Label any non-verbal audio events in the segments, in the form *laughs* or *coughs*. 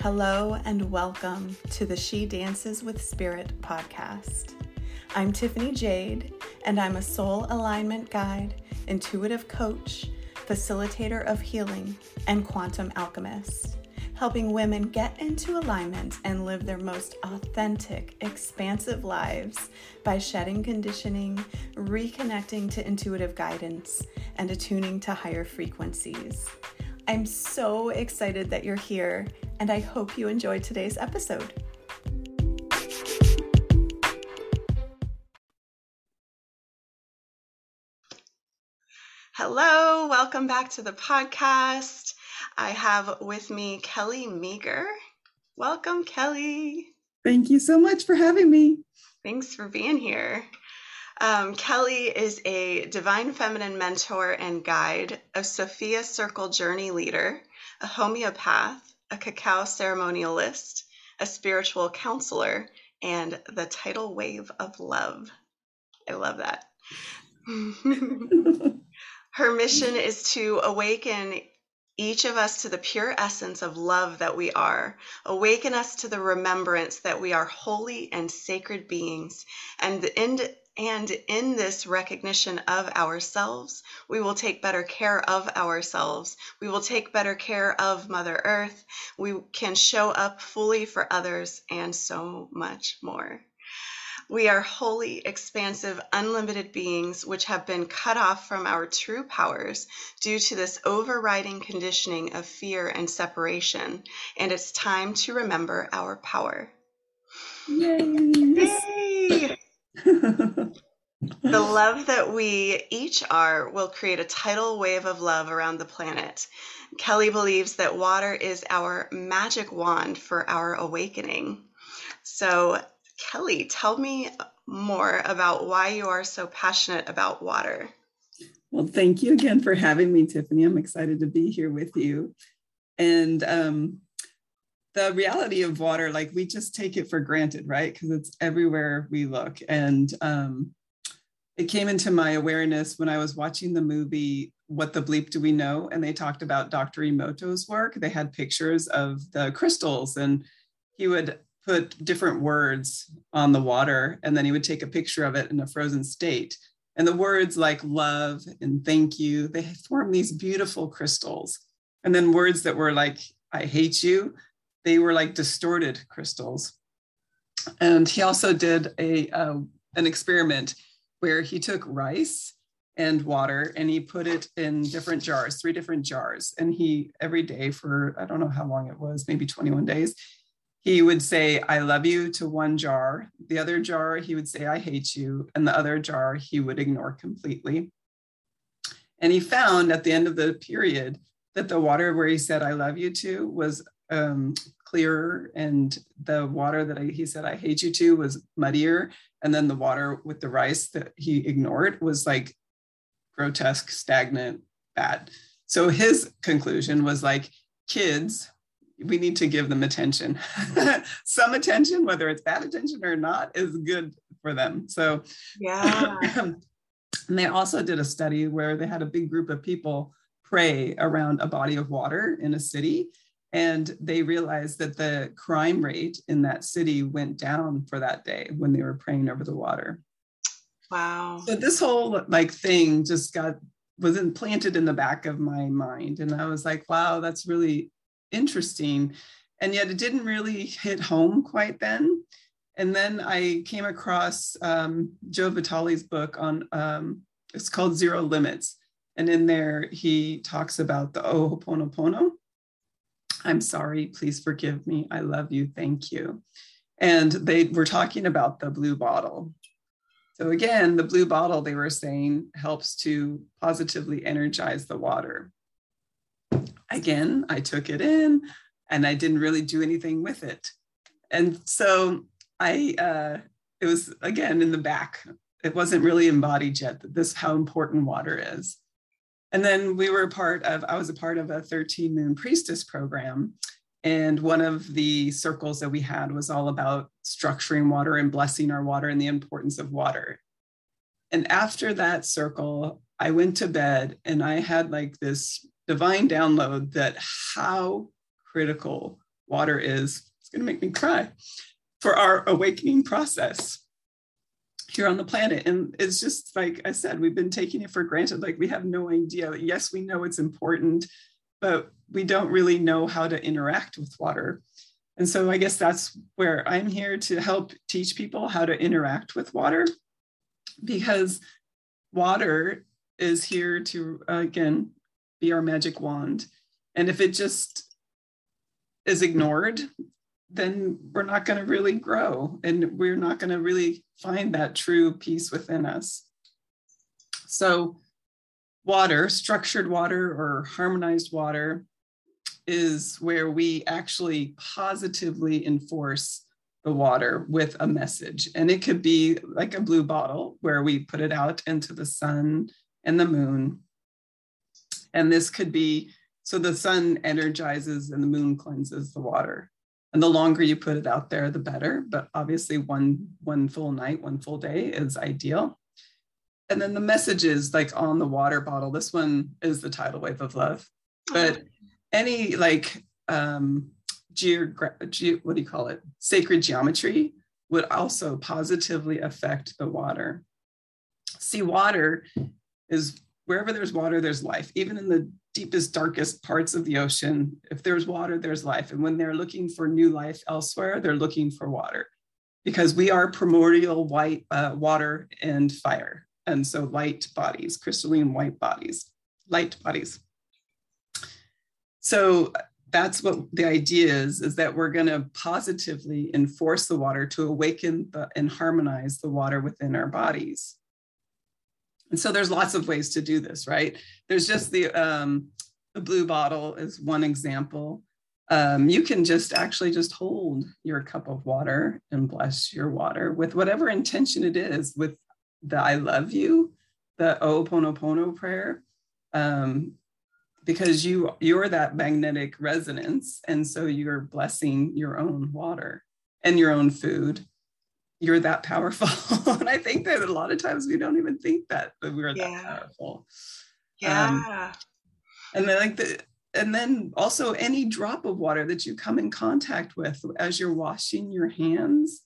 Hello and welcome to the She Dances with Spirit podcast. I'm Tiffany Jade, and I'm a soul alignment guide, intuitive coach, facilitator of healing, and quantum alchemist, helping women get into alignment and live their most authentic, expansive lives by shedding conditioning, reconnecting to intuitive guidance, and attuning to higher frequencies. I'm so excited that you're here, and I hope you enjoyed today's episode. Hello, welcome back to the podcast. I have with me Kelly Meager. Welcome, Kelly. Thank you so much for having me. Thanks for being here. Um, Kelly is a divine feminine mentor and guide, a Sophia Circle journey leader, a homeopath, a cacao ceremonialist, a spiritual counselor, and the tidal wave of love. I love that. *laughs* Her mission is to awaken each of us to the pure essence of love that we are. Awaken us to the remembrance that we are holy and sacred beings and the end and in this recognition of ourselves, we will take better care of ourselves. We will take better care of Mother Earth. We can show up fully for others and so much more. We are holy, expansive, unlimited beings which have been cut off from our true powers due to this overriding conditioning of fear and separation. And it's time to remember our power. Yay! Yay! *laughs* *laughs* the love that we each are will create a tidal wave of love around the planet. Kelly believes that water is our magic wand for our awakening. So, Kelly, tell me more about why you are so passionate about water. Well, thank you again for having me, Tiffany. I'm excited to be here with you. And um, the reality of water, like we just take it for granted, right? Because it's everywhere we look. And um, it came into my awareness when I was watching the movie What the Bleep Do We Know? And they talked about Dr. Emoto's work. They had pictures of the crystals, and he would put different words on the water, and then he would take a picture of it in a frozen state. And the words like love and thank you, they form these beautiful crystals. And then words that were like, I hate you, they were like distorted crystals. And he also did a uh, an experiment where he took rice and water and he put it in different jars, three different jars. And he every day for I don't know how long it was, maybe 21 days, he would say I love you to one jar. The other jar he would say I hate you, and the other jar he would ignore completely. And he found at the end of the period that the water where he said I love you to was um, clearer and the water that I, he said I hate you to was muddier. And then the water with the rice that he ignored was like grotesque stagnant bad. So his conclusion was like kids we need to give them attention. *laughs* Some attention whether it's bad attention or not is good for them. So yeah. *clears throat* And they also did a study where they had a big group of people pray around a body of water in a city and they realized that the crime rate in that city went down for that day when they were praying over the water. Wow. So this whole like thing just got was implanted in the back of my mind. And i was like wow that's really interesting. And yet it didn't really hit home quite then. And then i came across um, joe vitale's book on um, it's called zero limits. And in there he talks about the Ho'oponopono I'm sorry, please forgive me. I love you. Thank you. And they were talking about the blue bottle. So, again, the blue bottle, they were saying, helps to positively energize the water. Again, I took it in and I didn't really do anything with it. And so I, uh, it was again in the back. It wasn't really embodied yet that this how important water is. And then we were a part of, I was a part of a 13 Moon Priestess program. And one of the circles that we had was all about structuring water and blessing our water and the importance of water. And after that circle, I went to bed and I had like this divine download that how critical water is, it's going to make me cry, for our awakening process here on the planet. And it's just like I said, we've been taking it for granted. Like we have no idea. Yes, we know it's important, but we don't really know how to interact with water. And so I guess that's where I'm here to help teach people how to interact with water because water is here to, uh, again, be our magic wand. And if it just is ignored, then we're not going to really grow and we're not going to really find that true peace within us. So, water, structured water or harmonized water, is where we actually positively enforce the water with a message. And it could be like a blue bottle where we put it out into the sun and the moon. And this could be so the sun energizes and the moon cleanses the water and the longer you put it out there the better but obviously one one full night one full day is ideal. And then the messages like on the water bottle this one is the tidal wave of love but any like um geogra- ge- what do you call it? Sacred geometry would also positively affect the water. See water is wherever there's water there's life. Even in the deepest, darkest parts of the ocean. If there's water, there's life. And when they're looking for new life elsewhere, they're looking for water because we are primordial white uh, water and fire. And so light bodies, crystalline white bodies, light bodies. So that's what the idea is, is that we're going to positively enforce the water to awaken the, and harmonize the water within our bodies. And so there's lots of ways to do this, right? There's just the um, the blue bottle is one example. Um, you can just actually just hold your cup of water and bless your water with whatever intention it is, with the I love you, the Ho'oponopono prayer, um, because you you're that magnetic resonance, and so you're blessing your own water and your own food you're that powerful. *laughs* and I think that a lot of times we don't even think that, that we're yeah. that powerful. Yeah. Um, and then like the and then also any drop of water that you come in contact with as you're washing your hands,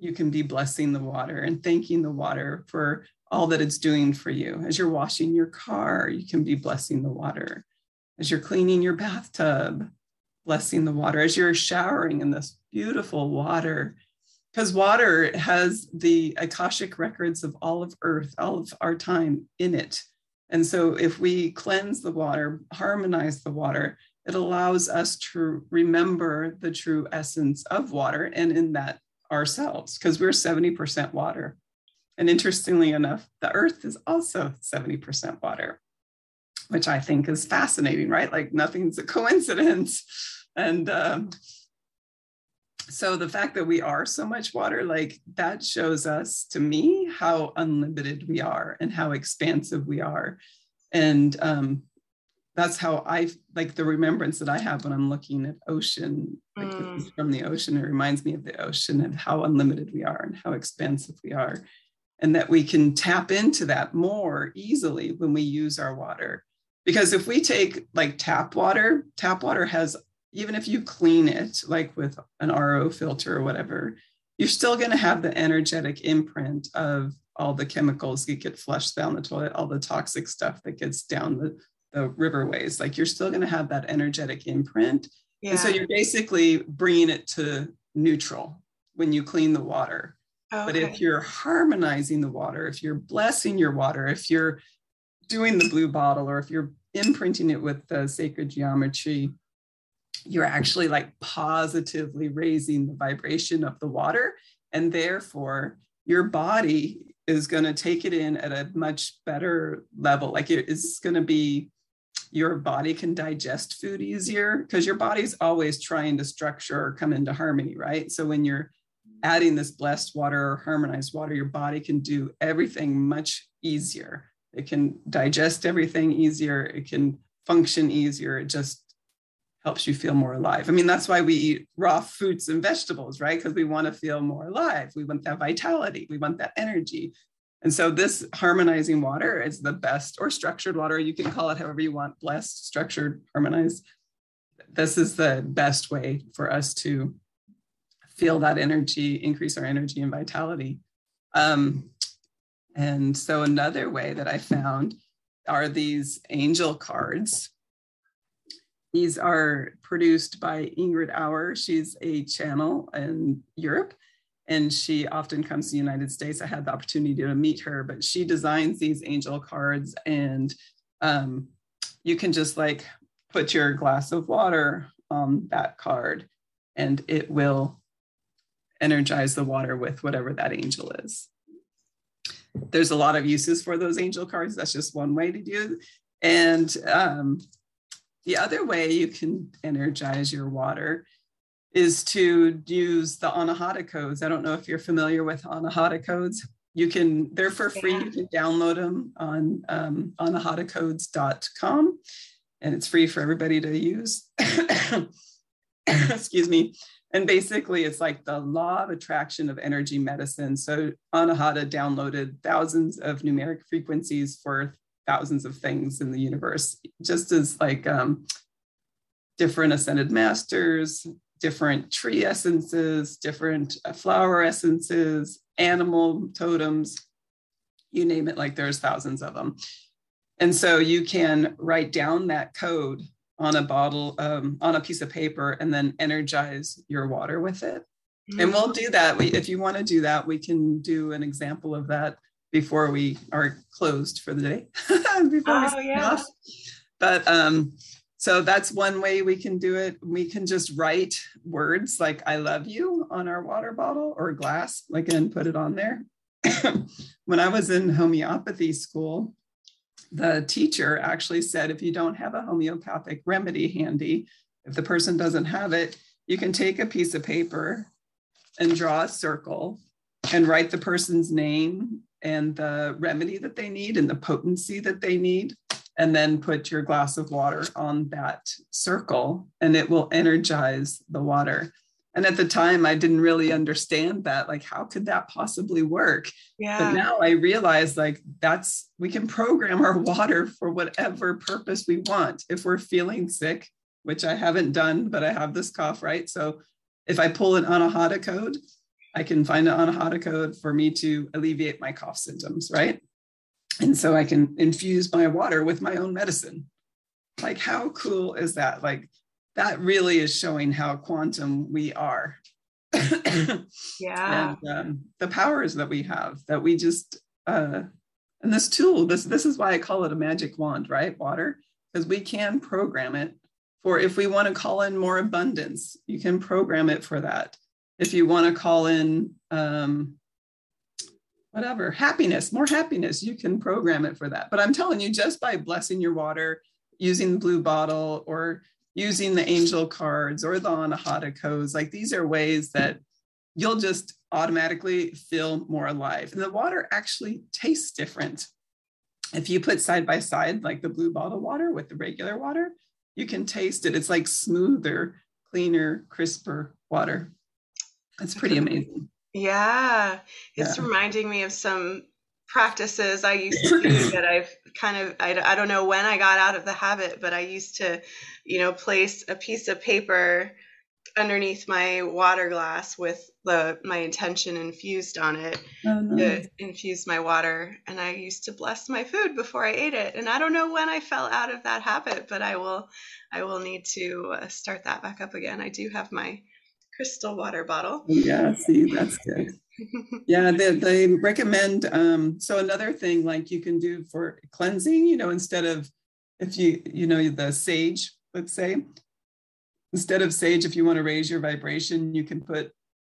you can be blessing the water and thanking the water for all that it's doing for you. As you're washing your car, you can be blessing the water. As you're cleaning your bathtub, blessing the water. As you're showering in this beautiful water, because water has the akashic records of all of earth all of our time in it. And so if we cleanse the water harmonize the water it allows us to remember the true essence of water and in that ourselves because we're 70% water. And interestingly enough the earth is also 70% water which i think is fascinating right? Like nothing's a coincidence. And um, so the fact that we are so much water like that shows us to me how unlimited we are and how expansive we are. And um, that's how i like the remembrance that i have when i'm looking at ocean like mm. from the ocean it reminds me of the ocean and how unlimited we are and how expansive we are. And that we can tap into that more easily when we use our water. Because if we take like tap water tap water has even if you clean it like with an RO filter or whatever, you're still going to have the energetic imprint of all the chemicals that get flushed down the toilet, all the toxic stuff that gets down the, the riverways. Like you're still going to have that energetic imprint. Yeah. And so you're basically bringing it to neutral when you clean the water. Okay. But if you're harmonizing the water, if you're blessing your water, if you're doing the blue bottle, or if you're imprinting it with the sacred geometry, you're actually like positively raising the vibration of the water. And therefore, your body is going to take it in at a much better level. Like it's going to be, your body can digest food easier because your body's always trying to structure or come into harmony, right? So when you're adding this blessed water or harmonized water, your body can do everything much easier. It can digest everything easier. It can function easier. It just helps you feel more alive. I mean, that's why we eat raw fruits and vegetables, right? Because we want to feel more alive. We want that vitality, we want that energy. And so, this harmonizing water is the best, or structured water, you can call it however you want blessed, structured, harmonized. this is the best way for us to feel that energy, increase our energy and vitality. Um, and so another way that I found are these angel cards. These are produced by Ingrid Auer. She's a channel in Europe and she often comes to the United States. I had the opportunity to meet her, but she designs these angel cards and um, you can just like put your glass of water on that card and it will energize the water with whatever that angel is. There's a lot of uses for those angel cards. That's just one way to do it. And um, the other way you can energize your water is to use the Anahata codes. I don't know if you're familiar with Anahata codes. You can, they're for free. You can download them on um, anahatacodes.com and it's free for everybody to use. *coughs* Excuse me. And basically, it's like the law of attraction of energy medicine. So, Anahata downloaded thousands of numeric frequencies for thousands of things in the universe, just as like um, different ascended masters, different tree essences, different uh, flower essences, animal totems, you name it, like there's thousands of them. And so you can write down that code on a bottle, um, on a piece of paper, and then energize your water with it. Mm-hmm. And we'll do that. We, if you want to do that, we can do an example of that before we are closed for the day. *laughs* before oh, yeah. Off. But um, so that's one way we can do it. We can just write words like I love you on our water bottle or glass, like and put it on there. *coughs* when I was in homeopathy school, the teacher actually said if you don't have a homeopathic remedy handy, if the person doesn't have it, you can take a piece of paper and draw a circle and write the person's name and the remedy that they need and the potency that they need. And then put your glass of water on that circle and it will energize the water. And at the time, I didn't really understand that. Like, how could that possibly work? Yeah. But now I realize, like, that's we can program our water for whatever purpose we want. If we're feeling sick, which I haven't done, but I have this cough, right? So if I pull an Anahata code, I can find it an Anahata code for me to alleviate my cough symptoms, right? And so I can infuse my water with my own medicine. Like, how cool is that? Like, that really is showing how quantum we are. *coughs* yeah. And um, the powers that we have that we just, uh, and this tool, this, this is why I call it a magic wand, right? Water, because we can program it for if we want to call in more abundance, you can program it for that. If you want to call in, um, whatever, happiness, more happiness, you can program it for that. But I'm telling you, just by blessing your water, using the blue bottle or using the angel cards or the anahata codes. Like these are ways that you'll just automatically feel more alive. And the water actually tastes different. If you put side by side, like the blue bottle water with the regular water, you can taste it. It's like smoother, cleaner, crisper water. It's pretty amazing. Yeah. It's yeah. reminding me of some practices I used to do *clears throat* that I've kind of, I, I don't know when I got out of the habit, but I used to, you know, place a piece of paper underneath my water glass with the my intention infused on it oh, nice. to infuse my water and i used to bless my food before i ate it and i don't know when i fell out of that habit but i will i will need to uh, start that back up again i do have my crystal water bottle yeah see that's good *laughs* yeah, they, they recommend. Um, so another thing like you can do for cleansing, you know, instead of if you, you know, the sage, let's say, instead of sage, if you want to raise your vibration, you can put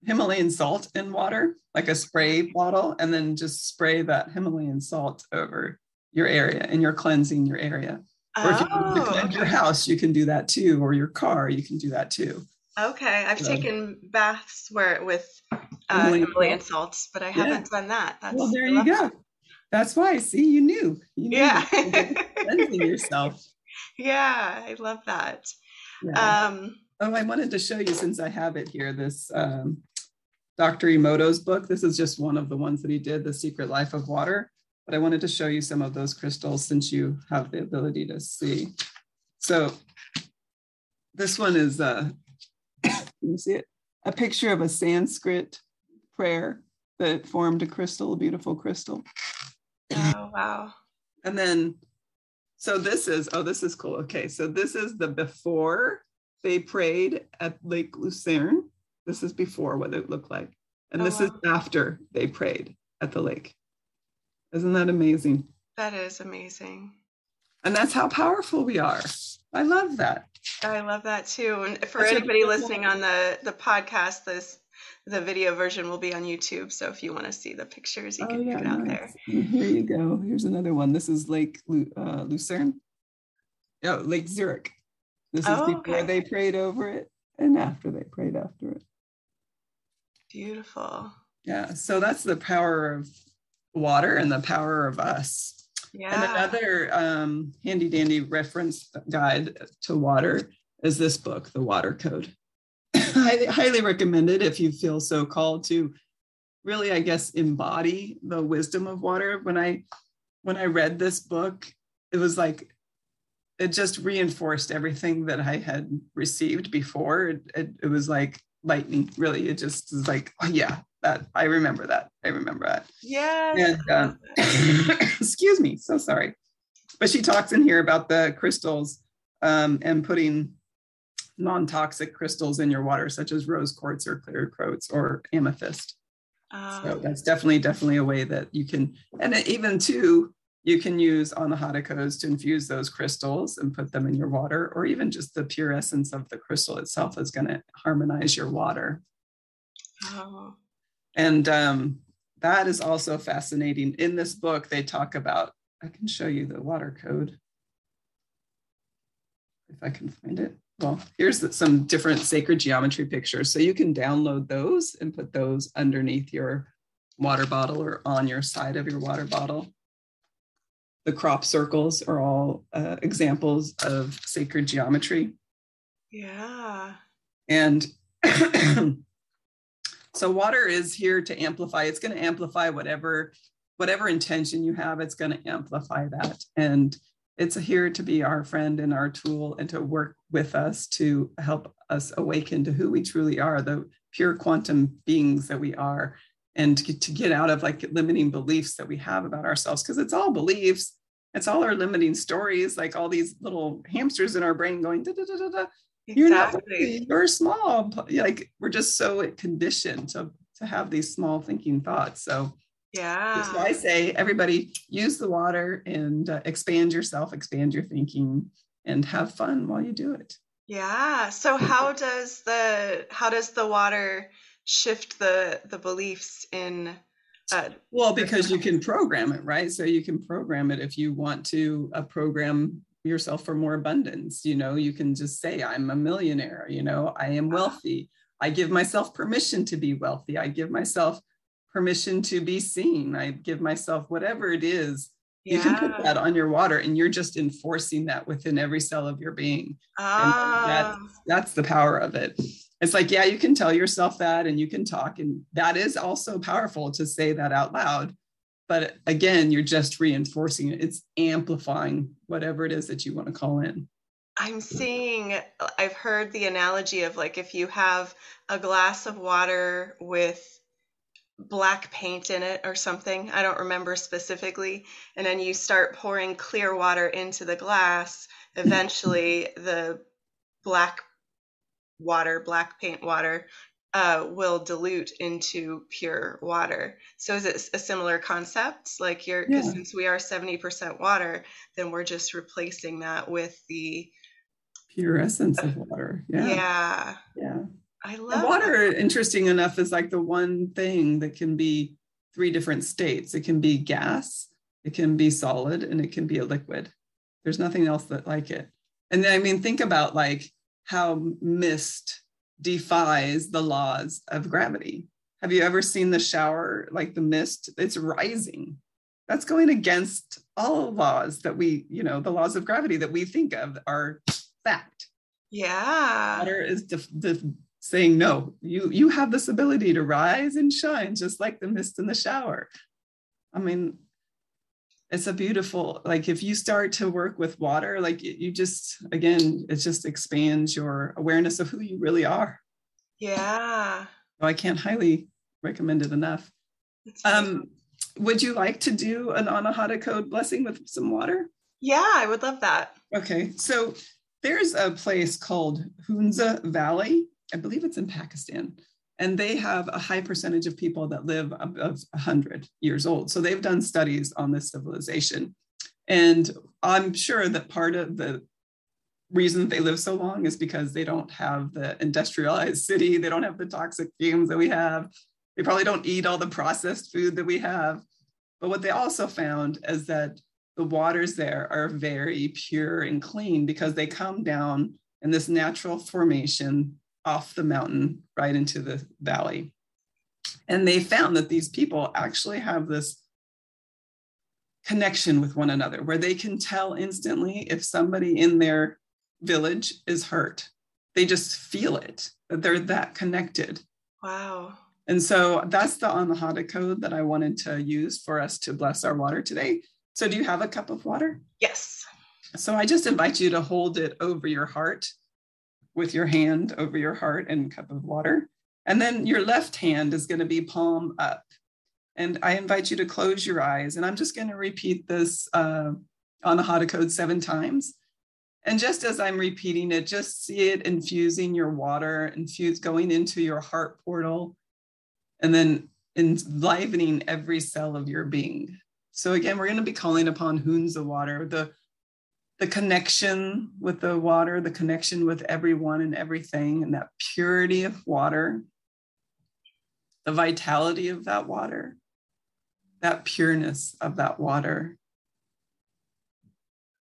Himalayan salt in water, like a spray bottle, and then just spray that Himalayan salt over your area and you're cleansing your area. Or if you want to oh, cleanse your house, you can do that too, or your car, you can do that too. Okay, I've taken baths where with uh, Himalayan salts, but I haven't done that. That's, well, there you go. That. That's why. See, you knew. You knew yeah, cleansing yourself. *laughs* Yeah, I love that. Yeah. Um, oh, I wanted to show you since I have it here. This um, Dr. Emoto's book. This is just one of the ones that he did, The Secret Life of Water. But I wanted to show you some of those crystals since you have the ability to see. So this one is uh you see it? A picture of a Sanskrit prayer that formed a crystal, a beautiful crystal. Oh wow. And then so this is oh this is cool. Okay, so this is the before they prayed at Lake Lucerne. This is before what it looked like. And Oh, this is after they prayed at the lake. Isn't that amazing? That is amazing. And that's how powerful we are. I love that. I love that too. And for That's anybody listening on the the podcast, this the video version will be on YouTube. So if you want to see the pictures, you Oh, can yeah, it out nice. there. Here you go. Here's another one. This is Lake uh, Lucerne. Oh, Lake Zurich. This is Oh, before okay. they prayed over it and after they prayed after it. Beautiful. Yeah. So that's the power of water and the power of us. And another um, handy dandy reference guide to water is this book, The Water Code. *laughs* I highly recommend it if you feel so called to really, I guess, embody the wisdom of water. When I when I read this book, it was like it just reinforced everything that I had received before. It, it, it was like lightning, really. It just is like, oh yeah, that. I remember that. I remember that. Yes. and uh, *coughs* excuse me so sorry. But she talks in here about the crystals um, and putting non-toxic crystals in your water such as rose quartz or clear quartz or amethyst. So Um, that's definitely definitely a way that you can and even too you can use anahata to infuse those crystals and put them in your water or even just the pure essence of the crystal itself is going to harmonize your water. Oh, and um, that is also fascinating. In this book, they talk about, I can show you the water code if I can find it. Well, here's the, some different sacred geometry pictures. So you can download those and put those underneath your water bottle or on your side of your water bottle. The crop circles are all uh, examples of sacred geometry. yeah. And *clears throat* so water is here to amplify. It's going to amplify whatever whatever intention you have. It's going to amplify that. And it's here to be our friend and our tool and to work with us to help us awaken to who we truly are, the pure quantum beings that we are, and to, get out of like limiting beliefs that we have about ourselves, because it's all beliefs. It's all our limiting stories, like all these little hamsters in our brain going da da da da da you're not Exactly. you're small like we're just so conditioned to to have these small thinking thoughts so yeah. why i say everybody use the water and uh, expand yourself expand your thinking and have fun while you do it Yeah. So how does the how does the water shift the the beliefs in uh well because you can program it right so you can program it if you want to uh, program yourself for more abundance you know you can just say i'm a millionaire you know i am wealthy. I give myself permission to be wealthy. I give myself permission to be seen. I give myself whatever it is. You can put that on your water and you're just enforcing that within every cell of your being. Ah, that's the power of it. It's like yeah you can tell yourself that and you can talk and that is also powerful to say that out loud but again you're just reinforcing it. It's amplifying whatever it is that you want to call in. I'm seeing, I've heard the analogy of like if you have a glass of water with black paint in it or something, I don't remember specifically, and then you start pouring clear water into the glass, eventually the black water, black paint water, uh, will dilute into pure water. So is it a similar concept? Like you're, Yeah. since we are 70% water, then we're just replacing that with the pure essence of water. Yeah. yeah, yeah. I And love water interesting enough is like the one thing that can be three different states. It can be gas it can be solid and it can be a liquid. There's nothing else that like it. And then i mean think about like how mist defies the laws of gravity. Have you ever seen the shower like the mist? It's rising. That's going against all laws that we you know the laws of gravity that we think of are fact. Yeah. water is def- def- saying no you you have this ability to rise and shine just like the mist in the shower. I mean it's a beautiful like if you start to work with water like you just again it just expands your awareness of who you really are. Yeah. So i can't highly recommend it enough. Um would you like to do an anahata code blessing with some water? Yeah i would love that. Okay so there's a place called hunza valley. I believe it's in pakistan and they have a high percentage of people that live above 100 years old. So they've done studies on this civilization. And I'm sure that part of the reason they live so long is because they don't have the industrialized *laughs* city, they don't have the toxic fumes that we have. They probably don't eat all the processed food that we have. But what they also found is that the waters there are very pure and clean because they come down in this natural formation off the mountain right into the valley. And they found that these people actually have this connection with one another where they can tell instantly if somebody in their village is hurt. They just feel it, that they're that connected. Wow. And so that's the Anahata code that I wanted to use for us to bless our water today. So, do you have a cup of water? Yes. So, I just invite you to hold it over your heart with your hand over your heart and cup of water. And then your left hand is going to be palm up. And I invite you to close your eyes. And I'm just going to repeat this uh, Anahata code seven times. And just as I'm repeating it, just see it infusing your water, infuse going into your heart portal, and then enlivening every cell of your being. So again, we're going to be calling upon Hunza water, the the connection with the water, the connection with everyone and everything, and that purity of water, the vitality of that water, that pureness of that water,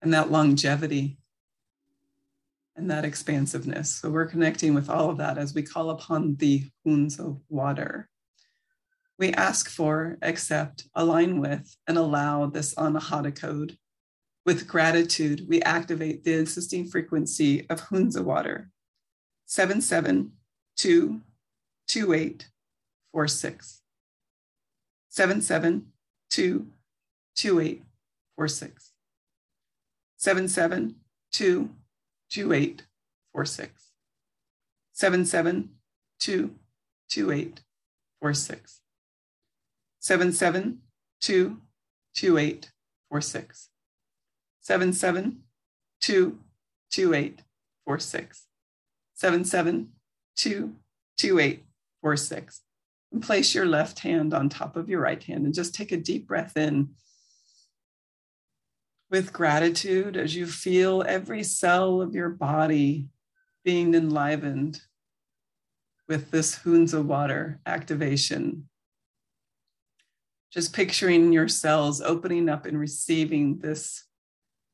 and that longevity and that expansiveness. So we're connecting with all of that as we call upon the Hunza water. We ask for, accept, align with, and allow this Anahata code with gratitude, we activate the existing frequency of Hunza water, 7722846. 7722846. 7722846. 7722846. 7722846. Seven seven two two eight four six. Seven seven two two eight four six. And place your left hand on top of your right hand and just take a deep breath in with gratitude as you feel every cell of your body being enlivened with this Hunza water activation. Just picturing your cells opening up and receiving this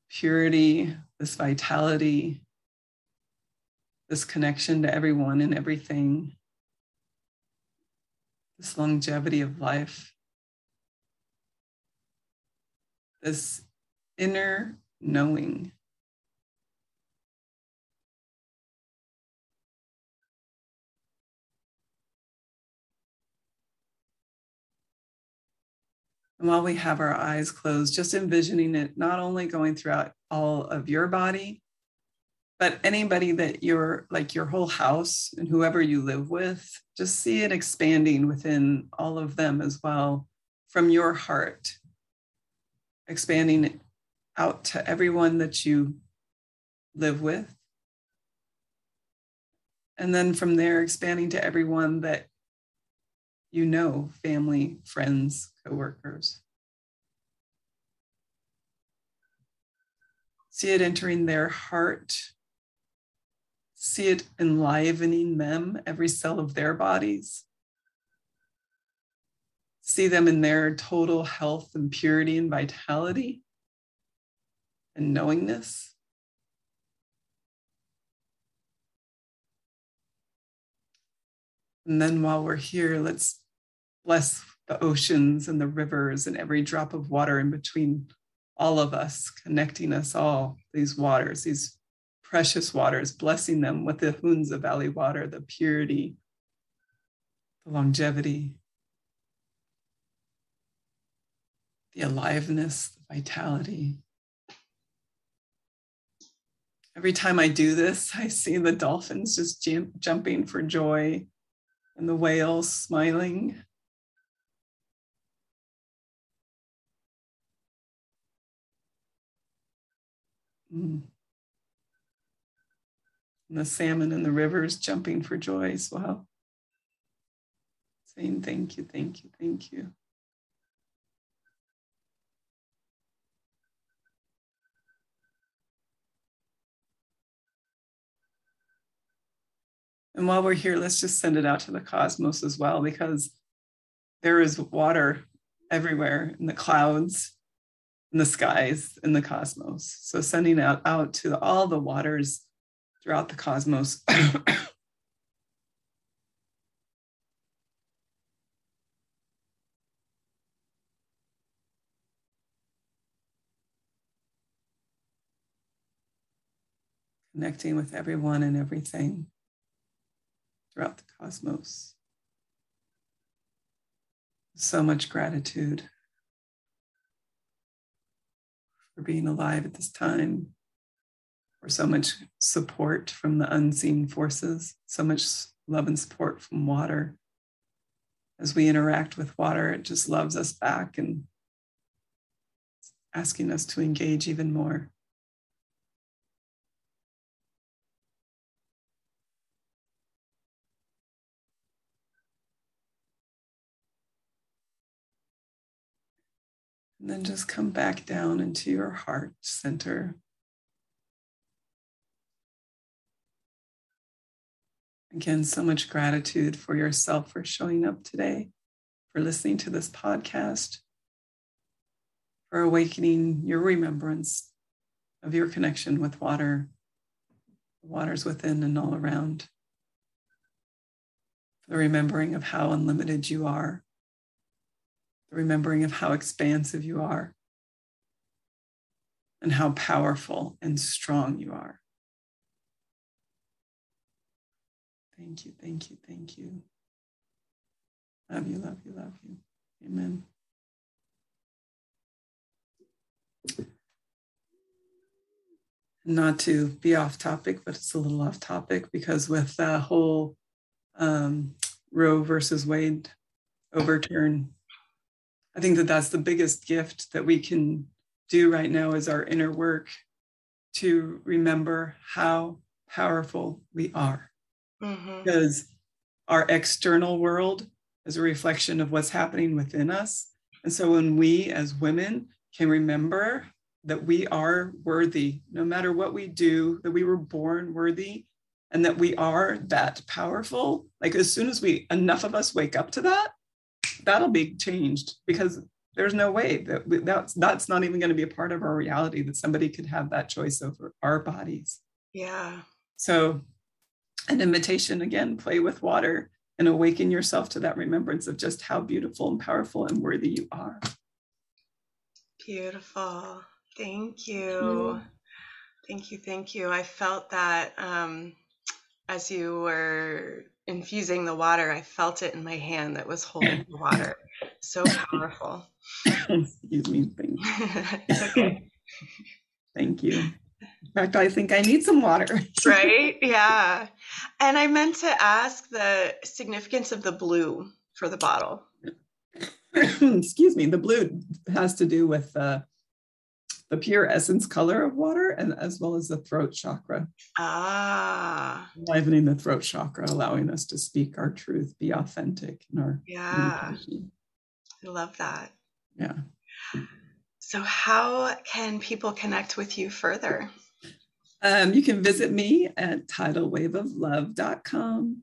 purity, this vitality, this connection to everyone and everything, this longevity of life, this inner knowing. And while we have our eyes closed, just envisioning it not only going throughout all of your body, but anybody that you're like your whole house and whoever you live with, just see it expanding within all of them as well from your heart, expanding out to everyone that you live with. And then from there, expanding to everyone that you know family, friends, coworkers. See it entering their heart. See it enlivening them, every cell of their bodies. See them in their total health and purity and vitality and knowingness. And then while we're here, let's bless the oceans and the rivers and every drop of water in between all of us, connecting us all, these waters, these precious waters, blessing them with the Hunza Valley water, the purity, the longevity, the aliveness, the vitality. Every time I do this, *laughs* I see the dolphins just jump, jumping for joy and the whales smiling. Mm. And the salmon in the rivers jumping for joy as well. Saying thank you, thank you, thank you. And while we're here, let's just send it out to the cosmos as well, because there is water everywhere in the clouds, in the skies, in the cosmos. So sending out out to all the waters throughout the cosmos. *coughs* Connecting with everyone and everything throughout the cosmos. So much gratitude for being alive at this time, for so much support from the unseen forces, so much love and support from water. As we interact with water, it just loves us back and asking us to engage even more. And then just come back down into your heart center. Again, so much gratitude for yourself for showing up today, for listening to this podcast, for awakening your remembrance of your connection with water, the waters within and all around, the remembering of how unlimited you are remembering of how expansive you are and how powerful and strong you are. Thank you, thank you, thank you. Love you, love you, love you. Amen. Not to be off topic, but it's a little off topic because with the whole um, Roe versus Wade overturn I think that that's the biggest gift that we can do right now is our inner work to remember how powerful we are. Mm-hmm. Because our external world is a reflection of what's happening within us. And so when we as women can remember that we are worthy, no matter what we do, that we were born worthy and that we are that powerful, like as soon as we, enough of us wake up to that, that'll be changed because there's no way that we, that's that's not even going to be a part of our reality that somebody could have that choice over our bodies. Yeah. So an invitation again play with water and awaken yourself to that remembrance of just how beautiful and powerful and worthy you are. Beautiful. Thank you. Thank you thank you. I felt that um, as you were infusing the water, I felt it in my hand that was holding the water. So powerful. Excuse me. Thank *laughs* okay. Thank you. In fact, I think I need some water. *laughs* right? Yeah. And I meant to ask the significance of the blue for the bottle. *coughs* Excuse me. The blue has to do with uh, the pure essence color of water and as well as the throat chakra. Ah. Enlivening the throat chakra, allowing us to speak our truth, be authentic in our Yeah. I love that. Yeah. So how can people connect with you further? Um, you can visit me at tidalwaveoflove.com.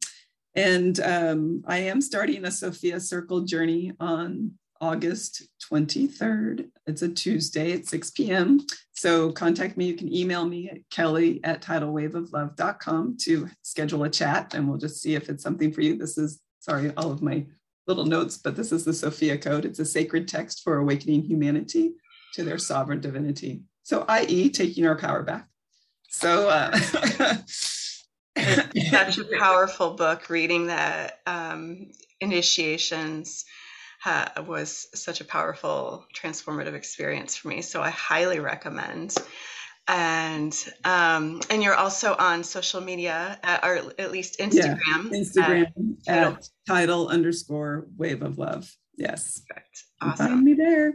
And um, I am starting a Sophia Circle journey on August 23rd. It's a Tuesday at 6 p.m. So contact me. You can email me at kelly at tidalwaveoflove.com to schedule a chat and we'll just see if it's something for you. This is, sorry, all of my little notes, but this is the Sophia Code. It's a sacred text for awakening humanity to their sovereign divinity. So, i.e., taking our power back. So, uh, *laughs* such a powerful book reading the um, initiations ha- was such a powerful, transformative experience for me. So I highly recommend. And um, and you're also on social media, at, or at least Instagram. Yeah, Instagram at, at tidal. tidal underscore wave of love. Yes. Perfect. Awesome. Find me there.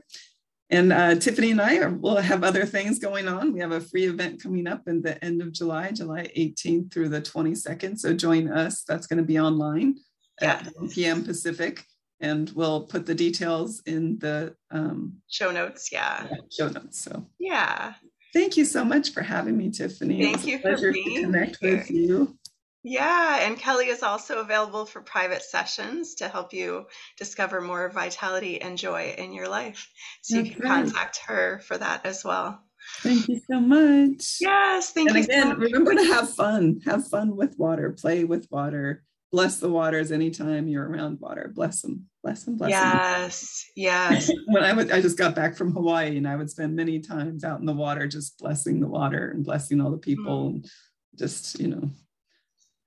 And uh, Tiffany and I are, will have other things going on. We have a free event coming up in the end of July, July 18th through the 22nd. So join us. That's going to be online yeah. at 1 p.m. Pacific. And we'll put the details in the um, show notes. Yeah. yeah. Show notes. So, yeah. Thank you so much for having me, Tiffany. Thank you for being to connect here. with you. Yeah, and Kelly is also available for private sessions to help you discover more vitality and joy in your life. So you can contact her for that as well. Thank you so much. Yes, thank and you. again, so remember to have fun. Have fun with water. Play with water. Bless the waters anytime you're around water. Bless them. Bless them. Bless yes, them. Yes. yes. *laughs* when I would, I just got back from Hawaii, and I would spend many times out in the water, just blessing the water and blessing all the people, mm. and just you know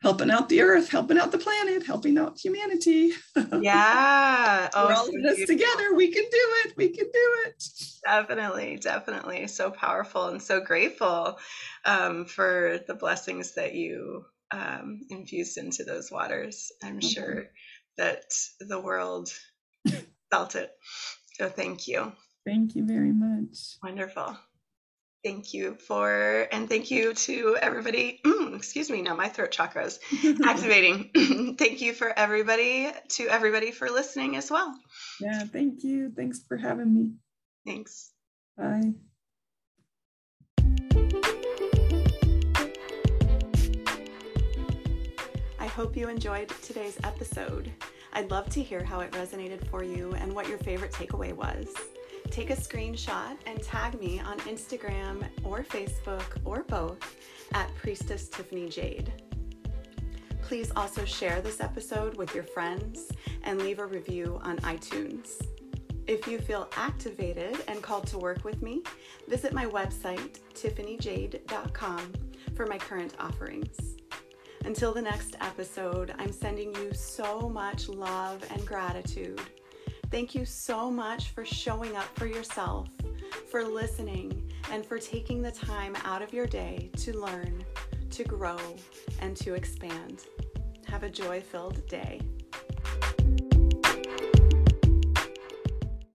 helping out the earth, helping out the planet, helping out humanity. *laughs* Yeah. Oh, We're all so in this together. We can do it. We can do it. Definitely, definitely. So powerful and so grateful um, for the blessings that you um, infused into those waters. I'm mm-hmm. sure that the world felt it. So thank you. Thank you very much. Wonderful thank you for and thank you to everybody mm, *clears throat* excuse me now my throat chakra is *laughs* activating *clears throat* thank you for everybody to everybody for listening as well yeah thank you thanks for having me thanks bye hope you enjoyed today's episode. I'd love to hear how it resonated for you and what your favorite takeaway was take a screenshot and tag me on Instagram or Facebook or both at Priestess Tiffany Jade. Please also share this episode with your friends and leave a review on iTunes. If you feel activated and called to work with me, visit my website, tiffanyjade.com, for my current offerings. Until the next episode, I'm sending you so much love and gratitude. Thank you so much for showing up for yourself, for listening, and for taking the time out of your day to learn, to grow, and to expand. Have a joy filled day.